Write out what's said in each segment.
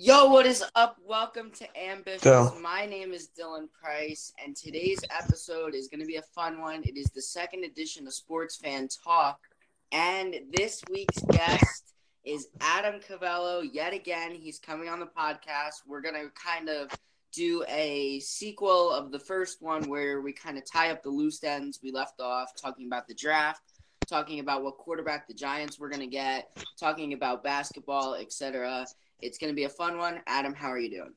Yo, what is up? Welcome to Ambitious. Go. My name is Dylan Price, and today's episode is going to be a fun one. It is the second edition of Sports Fan Talk, and this week's guest is Adam Cavello. Yet again, he's coming on the podcast. We're going to kind of do a sequel of the first one where we kind of tie up the loose ends we left off, talking about the draft, talking about what quarterback the Giants were going to get, talking about basketball, etc. It's going to be a fun one. Adam, how are you doing?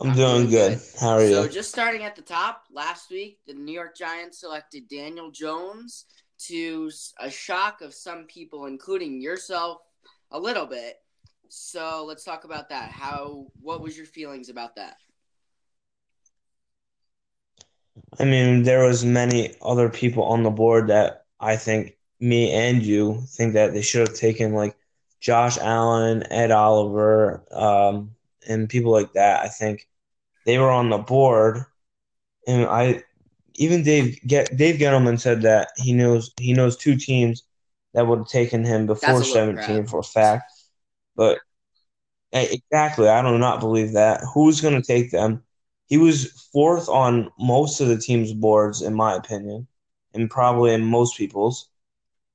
I'm, I'm doing doing good. good. How are So, you? So, just starting at the top, last week, the New York Giants selected Daniel Jones to a shock of some people, including yourself, a little bit. So, let's talk about that. How, what was your feelings about that? I mean, there was many other people on the board that I think me and you think that they should have taken like Josh Allen, Ed Oliver, um, and people like that. I think they were on the board, and I even Dave get Dave Gettleman said that he knows he knows two teams that would have taken him before That's a little seventeen crap. for a fact, but eh, exactly, I do not believe that. Who's going to take them? He was fourth on most of the team's boards, in my opinion, and probably in most people's.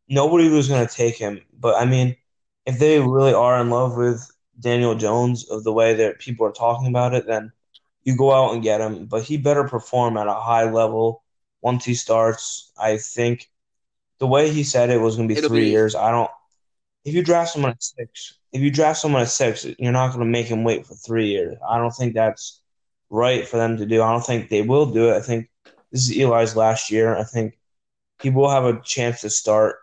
Nobody was going to take him, but I mean, if they really are in love with Daniel Jones of the way that people are talking about it, then you go out and get him. But he better perform at a high level once he starts. I think the way he said it was going to be It'll three be- years. I don't. If you draft someone at six, if you draft someone at six, you're not going to make him wait for three years. I don't think that's right for them to do. I don't think they will do it. I think this is Eli's last year. I think he will have a chance to start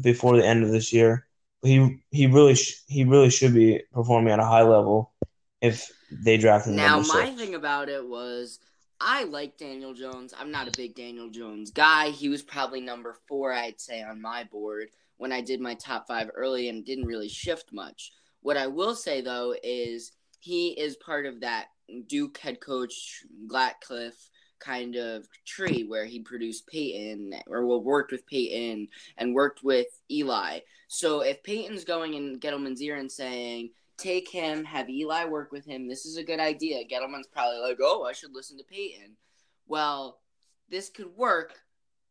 before the end of this year. He he really sh- he really should be performing at a high level if they draft him Now, my six. thing about it was I like Daniel Jones. I'm not a big Daniel Jones guy. He was probably number four, I'd say, on my board when I did my top five early and didn't really shift much. What I will say, though, is he is part of that Duke head coach Cutcliffe kind of tree where he produced Peyton or well, worked with Peyton and worked with Eli. So if Peyton's going in Gettleman's ear and saying, take him, have Eli work with him. This is a good idea. Gettleman's probably like, oh, I should listen to Peyton. Well, this could work,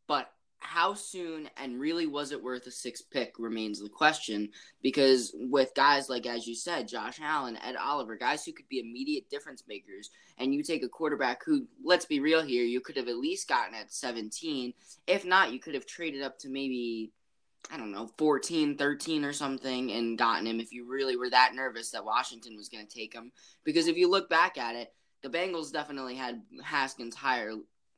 but how soon and really was it worth a sixth pick remains the question. Because with guys like, as you said, Josh Allen, Ed Oliver, guys who could be immediate difference makers, and you take a quarterback who, let's be real here, you could have at least gotten at 17. If not, you could have traded up to maybe I don't know, 14, 13 or something and gotten him if you really were that nervous that Washington was going to take him. Because if you look back at it, the Bengals definitely had Haskins higher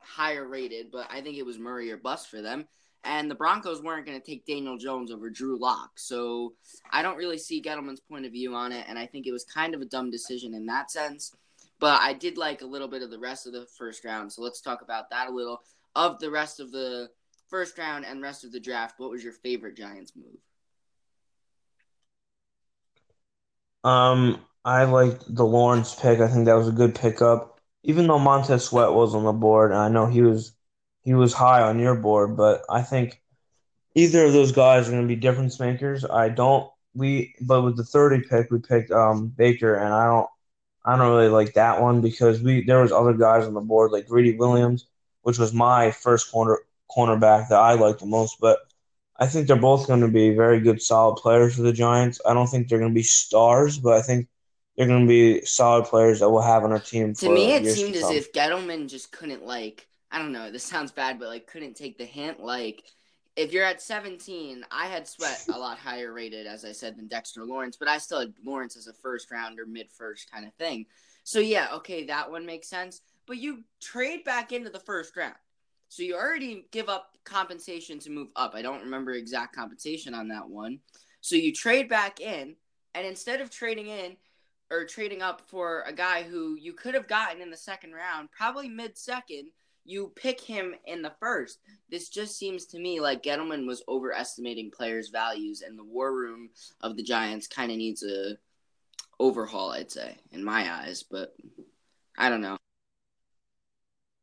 higher rated, but I think it was Murray or bust for them. And the Broncos weren't going to take Daniel Jones over Drew Lock. So I don't really see Gettleman's point of view on it, and I think it was kind of a dumb decision in that sense. But I did like a little bit of the rest of the first round, so let's talk about that a little. Of the rest of the first round and rest of the draft, what was your favorite Giants move? Um, I liked the Lawrence pick. I think that was a good pickup. Even though Montez Sweat was on the board, and I know he was he was high on your board, but I think either of those guys are going to be difference makers. I don't we but with the 30 pick we picked um Baker and I don't I don't really like that one because we there was other guys on the board like Greedy Williams, which was my first corner cornerback that I liked the most, but I think they're both going to be very good solid players for the Giants. I don't think they're going to be stars, but I think they're going to be solid players that we'll have on our team To me, it seemed as if Gettleman just couldn't like. I don't know. This sounds bad, but like couldn't take the hint. Like, if you're at 17, I had Sweat a lot higher rated, as I said, than Dexter Lawrence, but I still had Lawrence as a first rounder, mid first kind of thing. So yeah, okay, that one makes sense. But you trade back into the first round, so you already give up compensation to move up. I don't remember exact compensation on that one. So you trade back in, and instead of trading in or trading up for a guy who you could have gotten in the second round, probably mid second, you pick him in the first. This just seems to me like Gettleman was overestimating players' values, and the war room of the Giants kind of needs a overhaul, I'd say, in my eyes. But I don't know.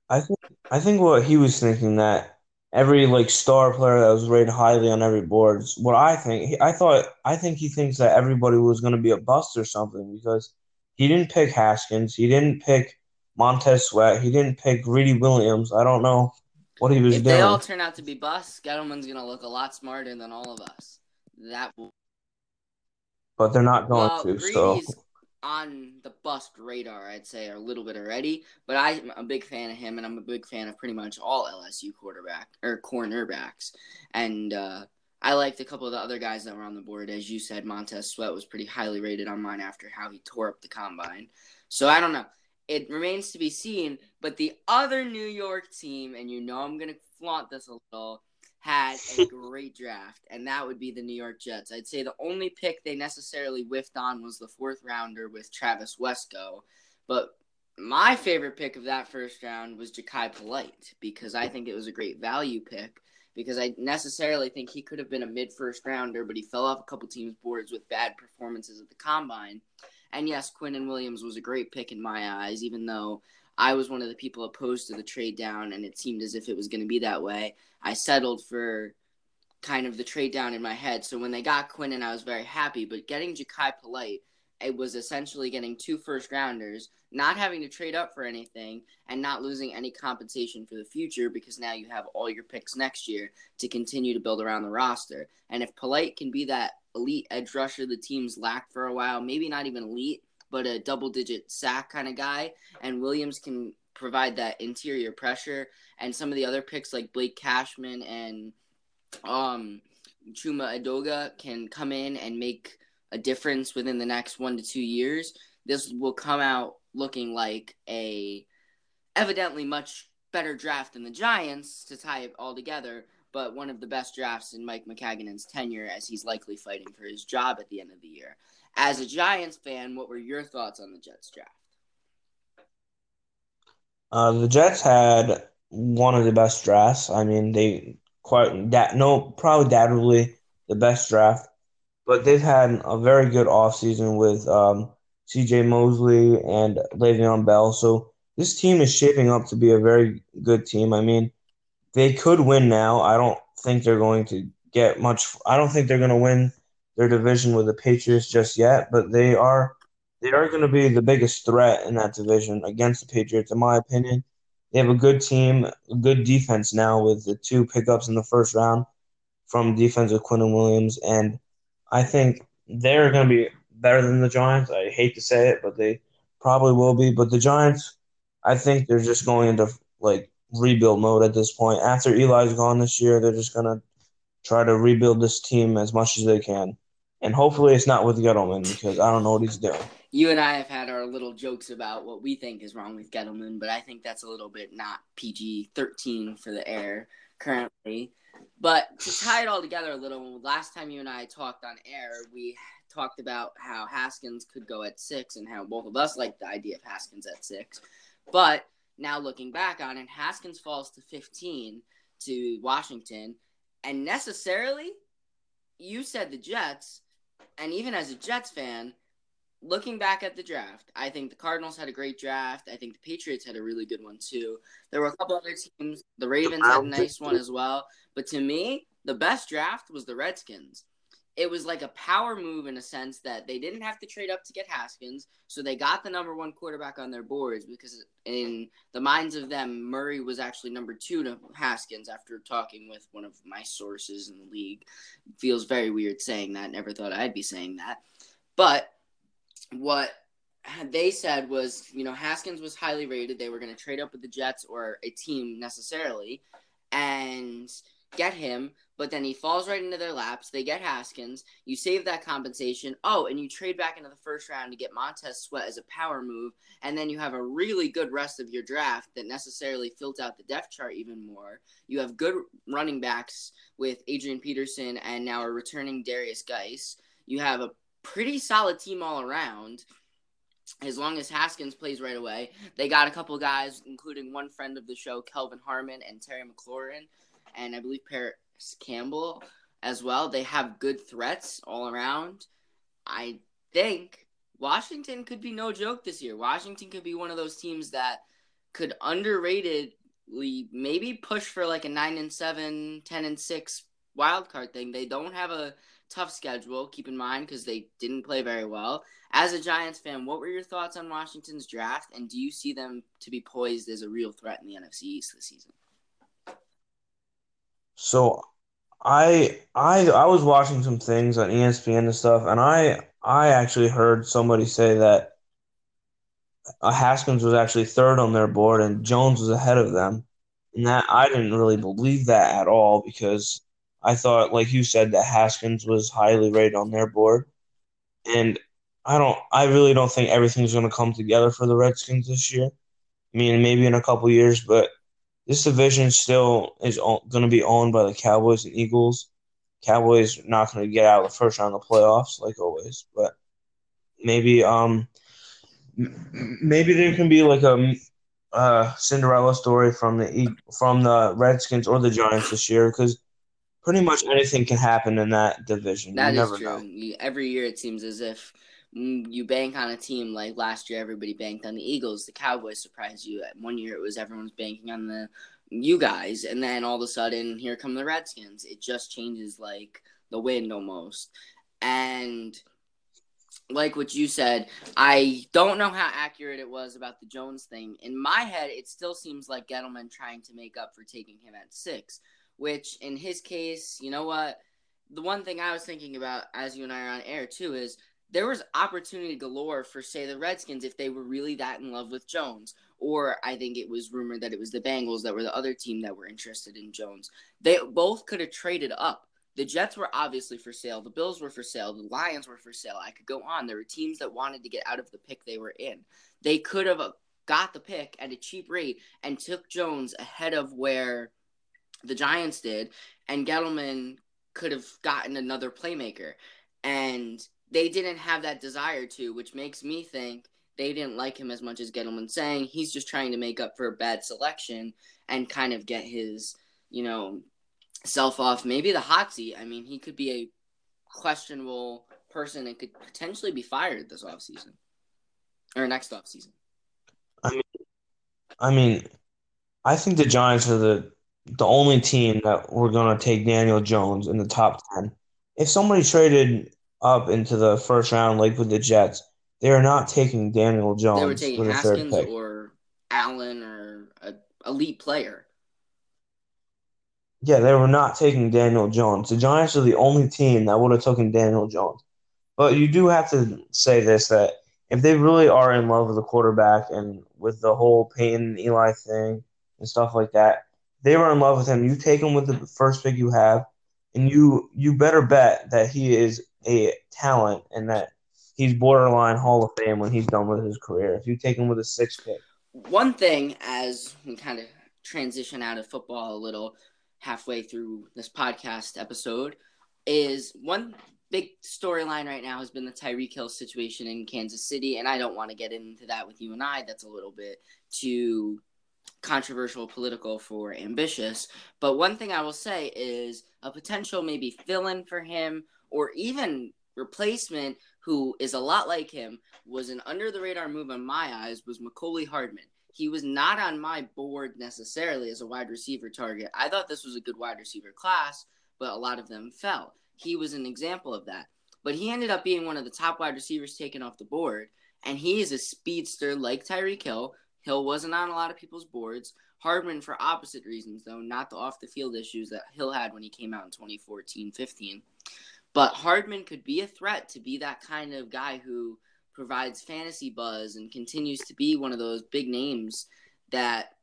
I think I think what he was thinking that every like star player that was rated highly on every board. What I think, I thought, I think he thinks that everybody was going to be a bust or something because he didn't pick Haskins, he didn't pick Montez Sweat, he didn't pick Greedy Williams. I don't know what he was if doing. they all turn out to be busts, Gettleman's going to look a lot smarter than all of us. That will. But they're not going Well, to. Greedy's So on the bust radar, I'd say, a little bit already. But I'm a big fan of him, and I'm a big fan of pretty much all LSU quarterback or cornerbacks. And uh, I liked a couple of the other guys that were on the board. As you said, Montez Sweat was pretty highly rated on mine after how he tore up the combine. So I don't know. It remains to be seen. But the other New York team, and you know I'm going to flaunt this a little, had a great draft, and that would be the New York Jets. I'd say the only pick they necessarily whiffed on was the fourth rounder with Travis Wesco. But my favorite pick of that first round was Jachai Polite because I think it was a great value pick. Because I necessarily think he could have been a mid first rounder, but he fell off a couple teams' boards with bad performances at the combine. And yes, Quinnen Williams was a great pick in my eyes, even though I was one of the people opposed to the trade down, and it seemed as if it was going to be that way. I settled for kind of the trade down in my head. So when they got Quinnen, I was very happy. But getting Jachai Polite, it was essentially getting two first rounders, not having to trade up for anything, and not losing any compensation for the future because now you have all your picks next year to continue to build around the roster. And if Polite can be that elite edge rusher the teams lacked for a while, maybe not even elite, but a double digit sack kind of guy, and Williams can provide that interior pressure, and some of the other picks like Blake Cashman and um Chuma Edoga can come in and make a difference within the next one to two years, this will come out looking like a evidently much better draft than the Giants to tie it all together, but one of the best drafts in Mike Maccagnan's tenure as he's likely fighting for his job at the end of the year. As a Giants fan, what were your thoughts on the Jets draft? uh, the Jets had one of the best drafts. I mean, they quite that no probably doubtedly the best draft, but they've had a very good offseason with um, C.J. Mosley and Le'Veon Bell. So this team is shaping up to be a very good team. I mean, they could win now. I don't think they're going to get much. I don't think they're going to win their division with the Patriots just yet, but they are they are going to be the biggest threat in that division against the Patriots, in my opinion. They have a good team, a good defense now with the two pickups in the first round from defense defensive Quinnen Williams, and I think they're going to be better than the Giants. I hate to say it, but they probably will be. But the Giants, I think they're just going into like rebuild mode at this point. After Eli's gone this year, they're just going to try to rebuild this team as much as they can. And hopefully it's not with Gettleman because I don't know what he's doing. You and I have had our little jokes about what we think is wrong with Gettleman, but I think that's a little bit not PG 13 for the air currently. But to tie it all together a little, last time you and I talked on air, we talked about how Haskins could go at six and how both of us liked the idea of Haskins at six. But now looking back on it, Haskins falls to 15 to Washington. And necessarily, you said the Jets. And even as a Jets fan, looking back at the draft, I think the Cardinals had a great draft. I think the Patriots had a really good one too. There were a couple other teams. The Ravens had a nice one as well. But to me, the best draft was the Redskins. It was like a power move in a sense that they didn't have to trade up to get Haskins, so they got the number one quarterback on their boards because in the minds of them, Murray was actually number two to Haskins after talking with one of my sources in the league. Feels very weird saying that. Never thought I'd be saying that. But what they said was, you know, Haskins was highly rated. They were going to trade up with the Jets or a team necessarily and get him, but then he falls right into their laps. They get Haskins. You save that compensation. Oh, and you trade back into the first round to get Montez Sweat as a power move, and then you have a really good rest of your draft that necessarily fills out the depth chart even more. You have good running backs with Adrian Peterson and now a returning Derrius Guice. You have a pretty solid team all around. As long as Haskins plays right away, they got a couple guys, including one friend of the show, Kelvin Harmon and Terry McLaurin, and I believe Parris Campbell as well. They have good threats all around. I think Washington could be no joke this year. Washington could be one of those teams that could underrated maybe push for like a 9 and 7, 10 and 6 wild card thing. They don't have a tough schedule, keep in mind, because they didn't play very well. As a Giants fan, what were your thoughts on Washington's draft, and do you see them to be poised as a real threat in the NFC East this season? So, I I I was watching some things on ESPN and stuff, and I I actually heard somebody say that Haskins was actually third on their board and Jones was ahead of them. And that I didn't really believe that at all because I thought, like you said, that Haskins was highly rated on their board. And I don't, I really don't think everything's going to come together for the Redskins this year. I mean, maybe in a couple years, but this division still is going to be owned by the Cowboys and Eagles. Cowboys not going to get out of the first round of the playoffs like always, but maybe um maybe there can be like a, a Cinderella story from the from the Redskins or the Giants this year because pretty much anything can happen in that division. That you is true. Know. Every year it seems as if Mm, you bank on a team like last year everybody banked on the Eagles, the Cowboys surprised you. One year it was everyone's banking on the you guys and then all of a sudden here come the Redskins. It just changes like the wind almost. And like what you said, I don't know how accurate it was about the Jones thing. In my head, it still seems like Gettleman trying to make up for taking him at six, which in his case, you know what? The one thing I was thinking about as you and I are on air too is there was opportunity galore for say the Redskins if they were really that in love with Jones. Or I think it was rumored that it was the Bengals that were the other team that were interested in Jones. They both could have traded up the Jets were obviously for sale. The Bills were for sale. The Lions were for sale. I could go on. There were teams that wanted to get out of the pick they were in. They could have uh, got the pick at a cheap rate and took Jones ahead of where the Giants did, and Gettleman could have gotten another playmaker. And they didn't have that desire to, which makes me think they didn't like him as much as Gettleman saying he's just trying to make up for a bad selection and kind of get his, you know, self off maybe the hot seat. I mean, he could be a questionable person and could potentially be fired this offseason or next offseason. I mean, I mean, I think the Giants are the the only team that we're going to take Daniel Jones in the top 10. If somebody traded up into the first round, like with the Jets, they are not taking Daniel Jones. They were taking Haskins or Allen or an elite player. Yeah, they were not taking Daniel Jones. The Giants are the only team that would have taken Daniel Jones. But you do have to say this that if they really are in love with the quarterback and with the whole Peyton Eli thing and stuff like that, they were in love with him. You take him with the first pick you have, and you you better bet that he is a talent and that he's borderline Hall of Fame when he's done with his career. If you take him with a six pick. One thing as we kind of transition out of football a little, halfway through this podcast episode is one big storyline right now has been the Tyreek Hill situation in Kansas City, and I don't want to get into that with you and I. That's a little bit too controversial, political for ambitious. But one thing I will say is a potential maybe fill in for him or even replacement who is a lot like him was an under the radar move in my eyes was Mecole Hardman. He was not on my board necessarily as a wide receiver target. I thought this was a good wide receiver class, but a lot of them fell. He was an example of that. But he ended up being one of the top wide receivers taken off the board, and he is a speedster like Tyreek Hill. Hill wasn't on a lot of people's boards. Hardman for opposite reasons, though, not the off the field issues that Hill had when he came out in 2014 15. But Hardman could be a threat to be that kind of guy who provides fantasy buzz and continues to be one of those big names that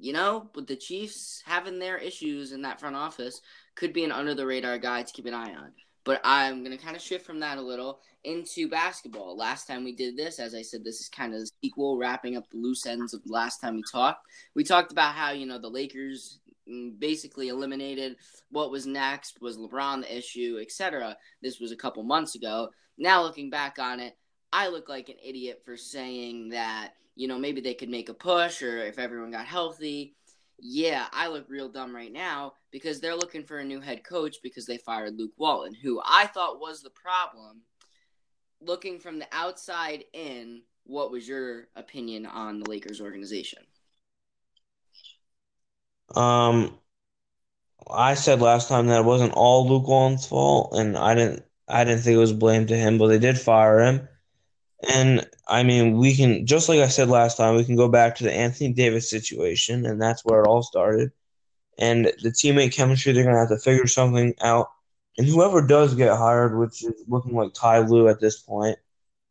you know, with the Chiefs having their issues in that front office, could be an under the radar guy to keep an eye on. But I'm going to kind of shift from that a little into basketball. Last time we did this, as I said, this is kind of the sequel, wrapping up the loose ends of the last time we talked. We talked about how, you know, the Lakers Mm, basically eliminated what was next, was LeBron the issue, etc. This was a couple months ago. Now looking back on it, I look like an idiot for saying that, you know, maybe they could make a push or if everyone got healthy. Yeah, I look real dumb right now because they're looking for a new head coach because they fired Luke Walton, who I thought was the problem. Looking from the outside in, what was your opinion on the Lakers organization? Um, I said last time that it wasn't all Luke Walton's fault, and I didn't. I didn't think it was blamed to him, but they did fire him. And I mean, we can just like I said last time, we can go back to the Anthony Davis situation, and that's where it all started. And the teammate chemistry, they're gonna have to figure something out. And whoever does get hired, which is looking like Ty Lue at this point,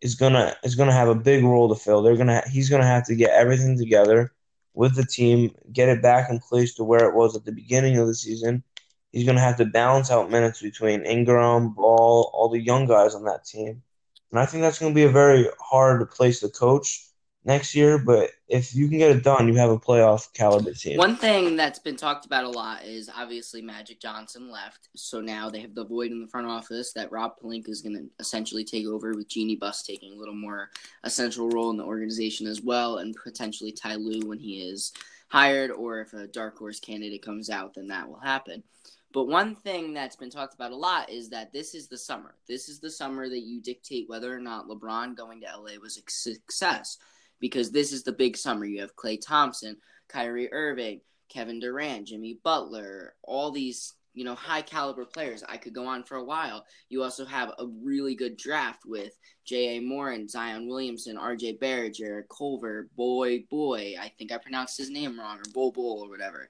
is gonna is gonna have a big role to fill. They're gonna he's gonna have to get everything together with the team, get it back in place to where it was at the beginning of the season. He's gonna have to balance out minutes between Ingram, Ball, all the young guys on that team. And I think that's gonna be a very hard place to coach next year, but if you can get it done, you have a playoff caliber team. One thing that's been talked about a lot is obviously Magic Johnson left, so now they have the void in the front office that Rob Pelinka is going to essentially take over with Jeanie Buss taking a little more essential role in the organization as well, and potentially Ty Lue when he is hired, or if a dark horse candidate comes out, then that will happen. But one thing that's been talked about a lot is that this is the summer. This is the summer that you dictate whether or not LeBron going to LA was a success because this is the big summer. You have Klay Thompson, Kyrie Irving, Kevin Durant, Jimmy Butler, all these you know high caliber players. I could go on for a while. You also have a really good draft with Ja Morant, Zion Williamson, R.J. Barrett, Jarrett Culver, Boy Boy. I think I pronounced his name wrong, or Bull Bull, or whatever.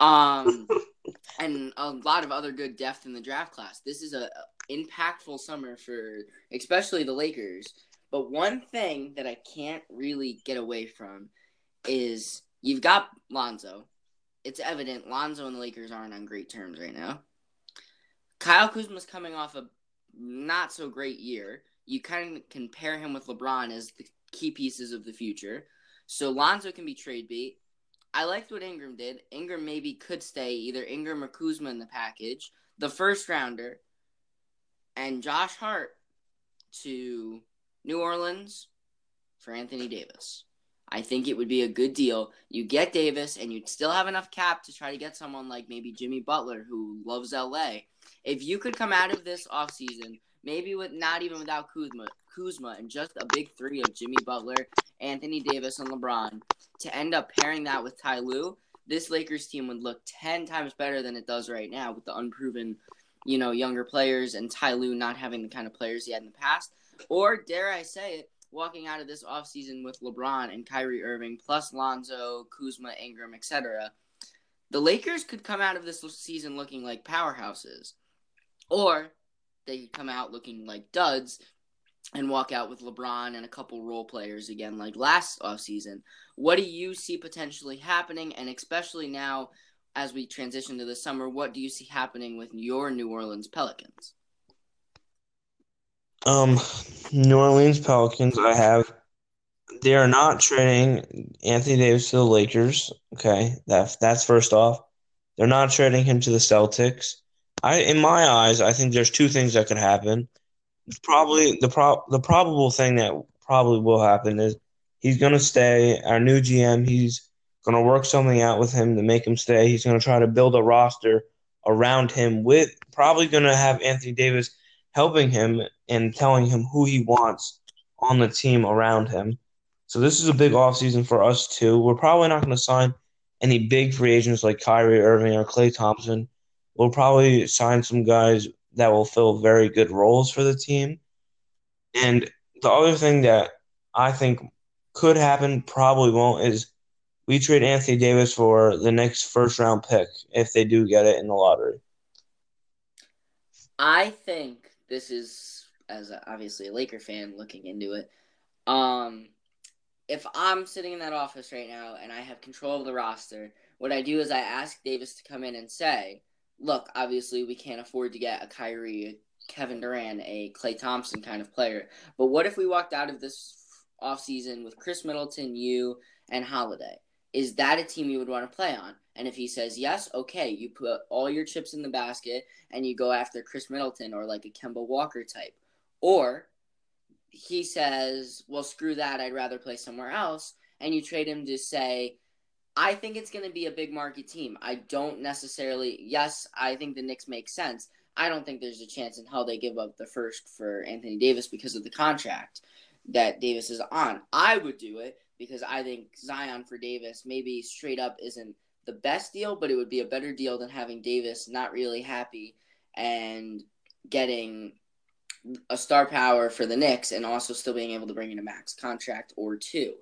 Um, and a lot of other good depth in the draft class. This is a impactful summer for especially the Lakers but one thing that I can't really get away from is you've got Lonzo. It's evident Lonzo and the Lakers aren't on great terms right now. Kyle Kuzma's coming off a not so great year. You kind of compare him with LeBron as the key pieces of the future. So Lonzo can be trade bait. I liked what Ingram did. Ingram maybe could stay either Ingram or Kuzma in the package. The first rounder and Josh Hart to New Orleans for Anthony Davis. I think it would be a good deal. You get Davis, and you'd still have enough cap to try to get someone like maybe Jimmy Butler, who loves LA. If you could come out of this offseason, maybe with not even without Kuzma, Kuzma, and just a big three of Jimmy Butler, Anthony Davis, and LeBron, to end up pairing that with Ty Lue, this Lakers team would look ten times better than it does right now with the unproven, you know, younger players and Ty Lue not having the kind of players he had in the past. Or dare I say it, walking out of this offseason with LeBron and Kyrie Irving, plus Lonzo, Kuzma, Ingram, etc., the Lakers could come out of this season looking like powerhouses. Or they could come out looking like duds and walk out with LeBron and a couple role players again like last offseason. What do you see potentially happening? And especially now as we transition to the summer, what do you see happening with your New Orleans Pelicans? Um, New Orleans Pelicans. I have. They are not trading Anthony Davis to the Lakers. Okay, that's that's first off. They're not trading him to the Celtics. I, in my eyes, I think there's two things that could happen. Probably the pro the probable thing that probably will happen is he's gonna stay. Our new GM, he's gonna work something out with him to make him stay. He's gonna try to build a roster around him with probably gonna have Anthony Davis helping him and telling him who he wants on the team around him. So this is a big offseason for us too. We're probably not going to sign any big free agents like Kyrie Irving or Klay Thompson. We'll probably sign some guys that will fill very good roles for the team. And the other thing that I think could happen, probably won't, is we trade Anthony Davis for the next first round pick if they do get it in the lottery. I think this is as a, obviously a Laker fan looking into it. Um, if I'm sitting in that office right now and I have control of the roster, what I do is I ask Davis to come in and say, "Look, obviously we can't afford to get a Kyrie, a Kevin Durant, a Klay Thompson kind of player, but what if we walked out of this offseason with Khris Middleton, you, and Holiday? Is that a team you would want to play on?" And if he says yes, okay, you put all your chips in the basket and you go after Khris Middleton or like a Kemba Walker type. Or he says, well, screw that, I'd rather play somewhere else. And you trade him to say, I think it's going to be a big market team. I don't necessarily, yes, I think the Knicks make sense. I don't think there's a chance in hell they give up the first for Anthony Davis because of the contract that Davis is on. I would do it because I think Zion for Davis maybe straight up isn't the best deal, but it would be a better deal than having Davis not really happy and getting a star power for the Knicks and also still being able to bring in a max contract or two.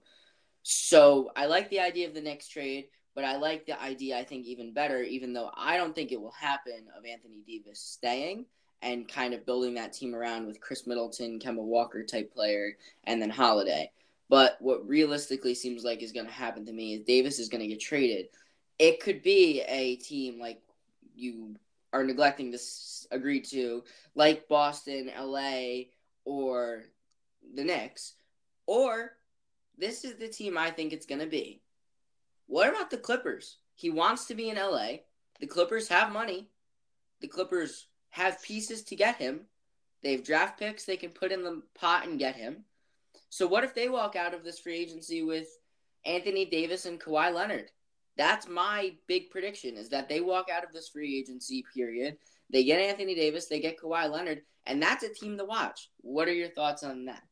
So I like the idea of the Knicks trade, but I like the idea, I think, even better, even though I don't think it will happen, of Anthony Davis staying and kind of building that team around with Khris Middleton, Kemba Walker type player, and then Holiday. But what realistically seems like is going to happen to me is Davis is going to get traded. It could be a team like you are neglecting to agree to, like Boston, LA, or the Knicks, or this is the team I think it's going to be. What about the Clippers? He wants to be in LA. The Clippers have money. The Clippers have pieces to get him. They have draft picks they can put in the pot and get him. So what if they walk out of this free agency with Anthony Davis and Kawhi Leonard? That's my big prediction is that they walk out of this free agency period. They get Anthony Davis, they get Kawhi Leonard, and that's a team to watch. What are your thoughts on that?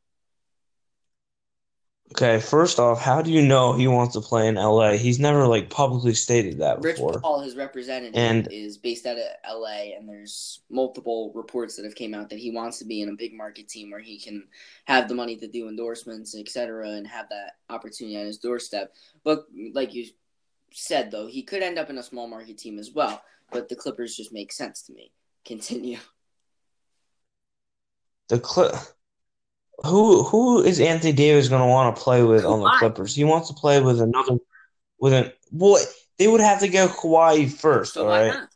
Okay, first off, how do you know he wants to play in LA? He's never like publicly stated that Rich before. Paul, his representative, And- is based out of LA, and there's multiple reports that have came out that he wants to be in a big market team where he can have the money to do endorsements, etc., and have that opportunity on his doorstep. But like you said, though, he could end up in a small market team as well. But the Clippers just make sense to me. Continue. The Cli- who who is Anthony Davis going to want to play with on the Kawhi. Clippers? He wants to play with another with an well. They would have to go Kawhi first, So all right. not?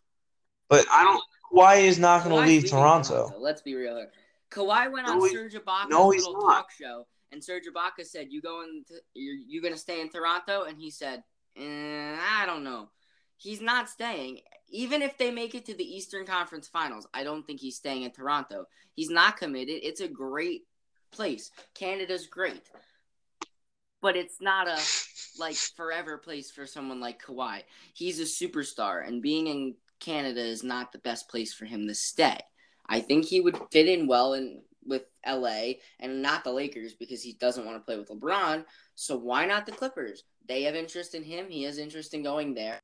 But I don't. Kawhi is not going to leave leaving Toronto. Let's be real here. Kawhi went No, on Serge Ibaka's no, little not. talk show, and Serge Ibaka said, "You going? To, you're you gonna stay in Toronto?" And he said, eh, "I don't know. He's not staying. Even if they make it to the Eastern Conference Finals, I don't think he's staying in Toronto. He's not committed. It's a great place. Canada's great, but it's not a like forever place for someone like Kawhi. He's a superstar, and being in Canada is not the best place for him to stay. I think he would fit in well in with LA and not the Lakers because he doesn't want to play with LeBron. So why not the Clippers? They have interest in him. He has interest in going there.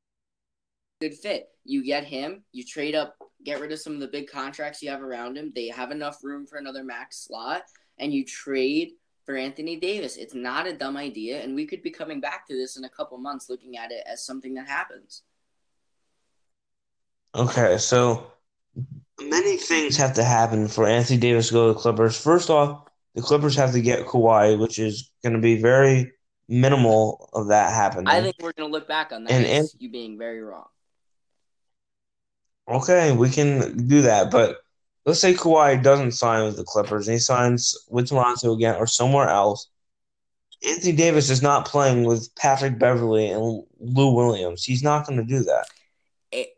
Good fit. You get him. You trade up, get rid of some of the big contracts you have around him. They have enough room for another max slot, and you trade for Anthony Davis. It's not a dumb idea, and we could be coming back to this in a couple months, looking at it as something that happens. Okay, so many things have to happen for Anthony Davis to go to the Clippers. First off, the Clippers have to get Kawhi, which is going to be very minimal of that happening. I think we're gonna look back on that And- as you being very wrong. Okay, we can do that, but let's say Kawhi doesn't sign with the Clippers and he signs with Toronto again or somewhere else. Anthony Davis is not playing with Patrick Beverley and Lou Williams. He's not going to do that. It,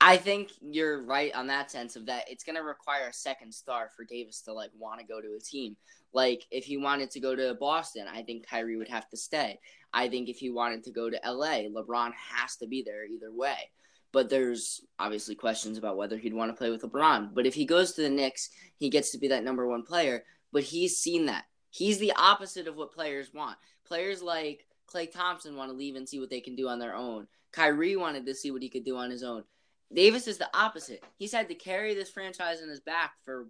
I think you're right on that sense of that it's gonna require a second star for Davis to like want to go to a team. Like if he wanted to go to Boston, I think Kyrie would have to stay. I think if he wanted to go to LA, LeBron has to be there either way. But there's obviously questions about whether he'd want to play with LeBron. But if he goes to the Knicks, he gets to be that number one player. But he's seen that. He's the opposite of what players want. Players like Klay Thompson want to leave and see what they can do on their own. Kyrie wanted to see what he could do on his own. Davis is the opposite. He's had to carry this franchise in his back for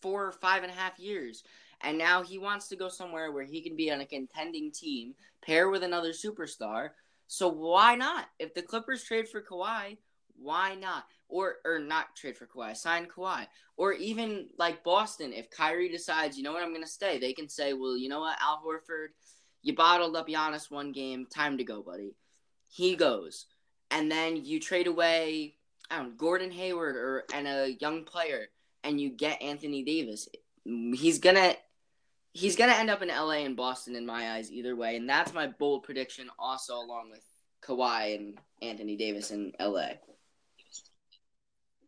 four or five and a half years. And now he wants to go somewhere where he can be on a contending team, pair with another superstar. So why not? If the Clippers trade for Kawhi, why not? Or or not trade for Kawhi, sign Kawhi. Or even like Boston, if Kyrie decides, you know what, I'm gonna stay, they can say, Well, you know what, Al Horford, you bottled up Giannis one game, time to go, buddy. He goes. And then you trade away I don't know, Gordon Hayward or and a young player and you get Anthony Davis. He's gonna he's gonna end up in LA and Boston in my eyes either way, and that's my bold prediction also along with Kawhi and Anthony Davis in LA.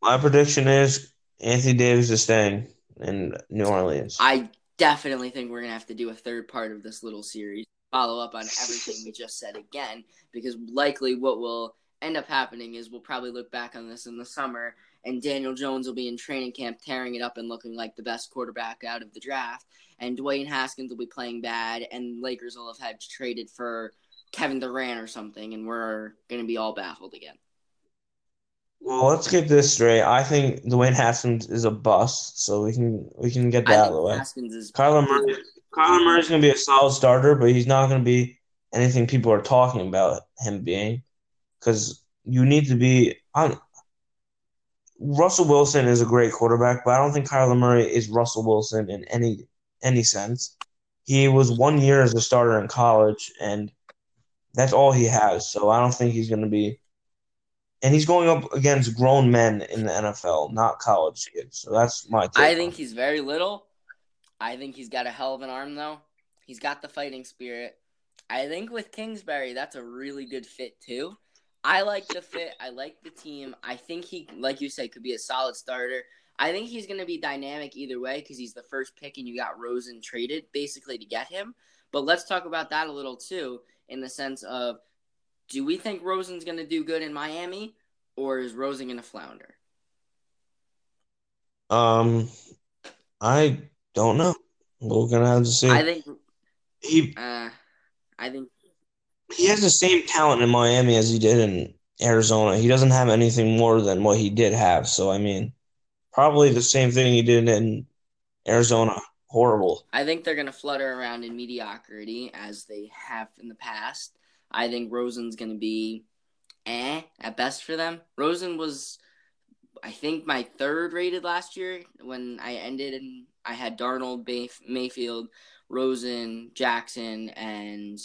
My prediction is Anthony Davis is staying in New Orleans. I definitely think we're gonna have to do a third part of this little series, follow up on everything we just said again, because likely what will end up happening is we'll probably look back on this in the summer and Daniel Jones will be in training camp tearing it up and looking like the best quarterback out of the draft. And Dwayne Haskins will be playing bad and Lakers will have had traded for Kevin Durant or something, and we're going to be all baffled again. Well, let's get this straight. I think Dwayne Haskins is a bust, so we can we can get that out of the way. Haskins is Kyler Murray, Kyler Murray's going to be a solid starter, but he's not going to be anything people are talking about him being, because you need to be. I'm, Russell Wilson is a great quarterback, but I don't think Kyler Murray is Russell Wilson in any any sense. He was one year as a starter in college, and that's all he has. So I don't think he's going to be and he's going up against grown men in the NFL, not college kids. So that's my. I think he's very little. I think he's got a hell of an arm, though. He's got the fighting spirit. I think with Kingsbury, that's a really good fit too. I like the fit. I like the team. I think he, like you said, could be a solid starter. I think he's going to be dynamic either way because he's the first pick and you got Rosen traded basically to get him. But let's talk about that a little too, in the sense of do we think Rosen's going to do good in Miami, or is Rosen going to flounder? Um, I don't know. We're gonna have to see. I think he. Uh, I think he has the same talent in Miami as he did in Arizona. He doesn't have anything more than what he did have. So I mean, probably the same thing he did in Arizona. Horrible. I think they're gonna flutter around in mediocrity as they have in the past. I think Rosen's to be eh at best for them. Rosen was, I think, my third rated last year when I ended and I had Darnold, Mayfield, Rosen, Jackson, and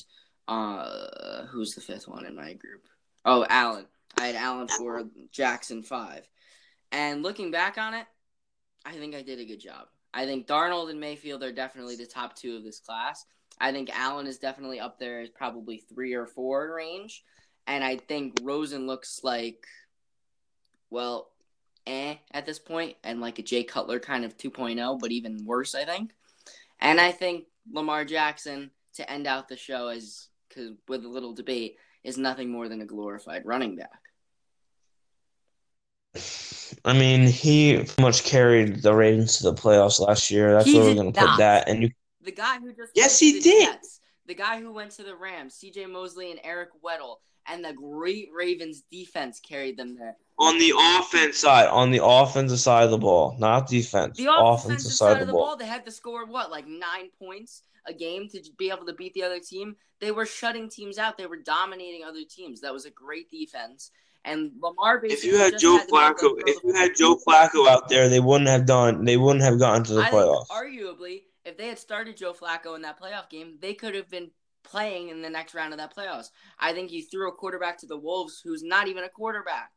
uh, who's the fifth one in my group? Oh, Allen. I had Allen for Jackson five. And looking back on it, I think I did a good job. I think Darnold and Mayfield are definitely the top two of this class. I think Allen is definitely up there as probably three or four range. And I think Rosen looks like, well, eh at this point, and like a Jay Cutler kind of 2.0, but even worse, I think. And I think Lamar Jackson to end out the show as because with a little debate is nothing more than a glorified running back. I mean, he much carried the Ravens to the playoffs last year. That's he where we're going to put that. And you the guy who just yes, he did. Jets, the guy who went to the Rams, C.J. Mosley and Eric Weddle, and the great Ravens defense carried them there. On the offense side, on the offensive side of the ball, not defense. The offensive, side, side, of the ball. ball, they had to score what, like nine points a game to be able to beat the other team. They were shutting teams out. They were dominating other teams. That was a great defense. And Lamar If you had Joe had Flacco, if you had Joe Flacco out there, they wouldn't have done. They wouldn't have gotten to the I playoffs. arguably, if they had started Joe Flacco in that playoff game, they could have been playing in the next round of that playoffs. I think you threw a quarterback to the Wolves who's not even a quarterback.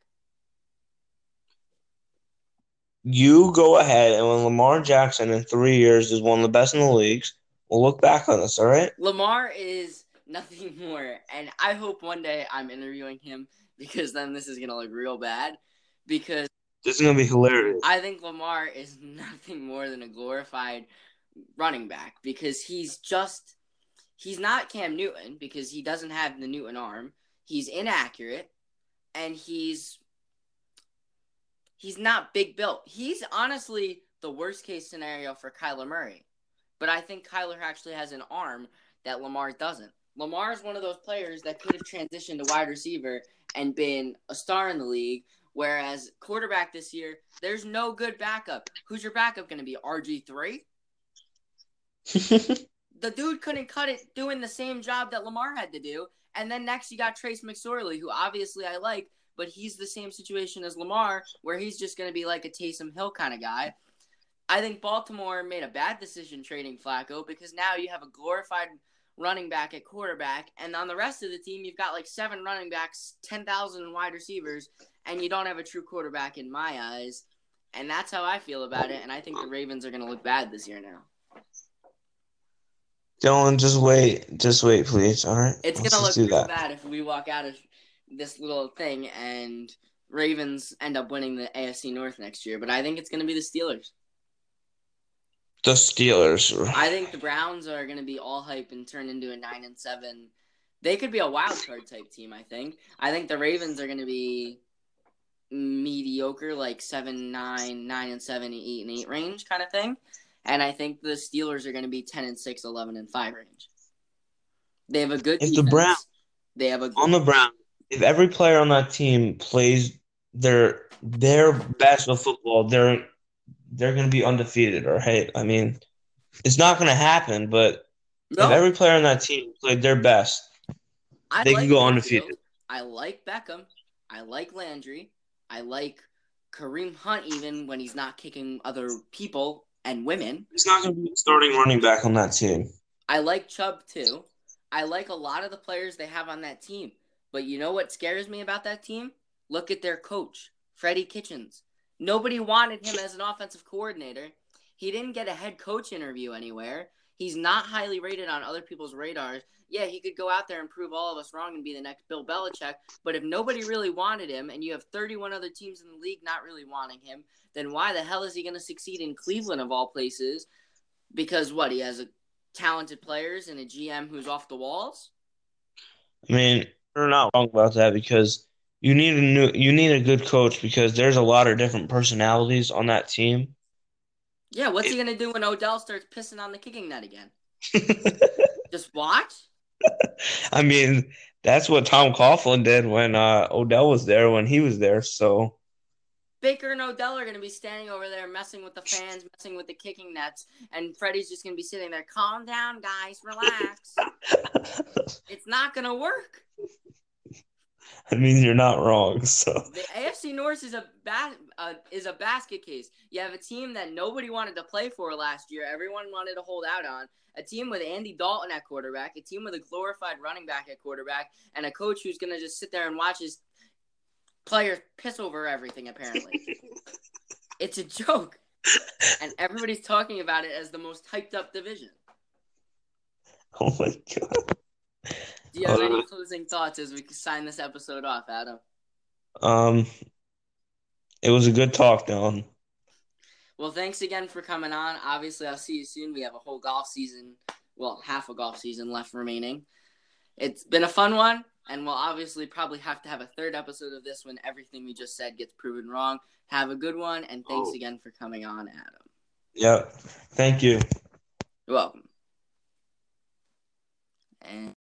You go ahead, and when Lamar Jackson in three years is one of the best in the leagues, we'll look back on this, all right? Lamar is nothing more, and I hope one day I'm interviewing him because then this is going to look real bad. Because this is going to be hilarious. I think Lamar is nothing more than a glorified running back because he's just he's not Cam Newton because he doesn't have the Newton arm. He's inaccurate and he's he's not big built. He's honestly the worst case scenario for Kyler Murray. But I think Kyler actually has an arm that Lamar doesn't. Lamar is one of those players that could have transitioned to wide receiver and been a star in the league. Whereas quarterback this year, there's no good backup. Who's your backup going to be? RG3? the dude couldn't cut it doing the same job that Lamar had to do. And then next you got Trace McSorley, who obviously I like, but he's the same situation as Lamar, where he's just going to be like a Taysom Hill kind of guy. I think Baltimore made a bad decision trading Flacco because now you have a glorified running back at quarterback, and on the rest of the team, you've got like seven running backs, 10,000 wide receivers, and you don't have a true quarterback in my eyes. And that's how I feel about it, and I think the Ravens are going to look bad this year now. Dylan, just wait. Just wait, please. All right. It's gonna look real bad if we walk out of this little thing and Ravens end up winning the AFC North next year. But I think it's gonna be the Steelers. The Steelers. I think the Browns are gonna be all hype and turn into a nine and seven. They could be a wild card type team. I think. I think the Ravens are gonna be mediocre, like seven, nine, nine and seven, eight and eight range kind of thing and I think the Steelers are going to be 10 and 6, 11 and 5 range. They have a good if defense. the Browns, They have a on the Browns. If every player on that team plays their their best of football, they're they're going to be undefeated. Or hey, I mean, it's not going to happen. But no, if every player on that team played their best, I they like can go undefeated. I like Beckham. I like Landry. I like Kareem Hunt even when he's not kicking other people and women. He's not going to be starting running back on that team. I like Chubb too. I like a lot of the players they have on that team. But you know what scares me about that team? Look at their coach, Freddie Kitchens. Nobody wanted him as an offensive coordinator. He didn't get a head coach interview anywhere. He's not highly rated on other people's radars. Yeah, he could go out there and prove all of us wrong and be the next Bill Belichick. But if nobody really wanted him and you have 31 other teams in the league not really wanting him, then why the hell is he going to succeed in Cleveland of all places? Because what? He has a talented players and a GM who's off the walls? I mean, you're not wrong about that because you need a new you need a good coach because there's a lot of different personalities on that team. Yeah, what's he gonna do when Odell starts pissing on the kicking net again? Just watch. I mean, that's what Tom Coughlin did when uh, Odell was there when he was there. So Baker and Odell are going to be standing over there messing with the fans, messing with the kicking nets, and Freddie's just going to be sitting there, calm down, guys, relax. it's not going to work. I means you're not wrong. So The AFC North is a ba- uh, is a basket case. You have a team that nobody wanted to play for last year. Everyone wanted to hold out on. A team with Andy Dalton at quarterback, a team with a glorified running back at quarterback, and a coach who's going to just sit there and watch his players piss over everything, apparently. it's a joke. And everybody's talking about it as the most hyped up division. Oh my god. Do you have any Uh, closing thoughts as we sign this episode off, Adam? Um, it was a good talk, Dylan. Well, thanks again for coming on. Obviously, I'll see you soon. We have a whole golf season, well, half a golf season left remaining. It's been a fun one, and we'll obviously probably have to have a third episode of this when everything we just said gets proven wrong. Have a good one, and thanks Oh. again for coming on, Adam. Yep. Thank you. You're welcome. And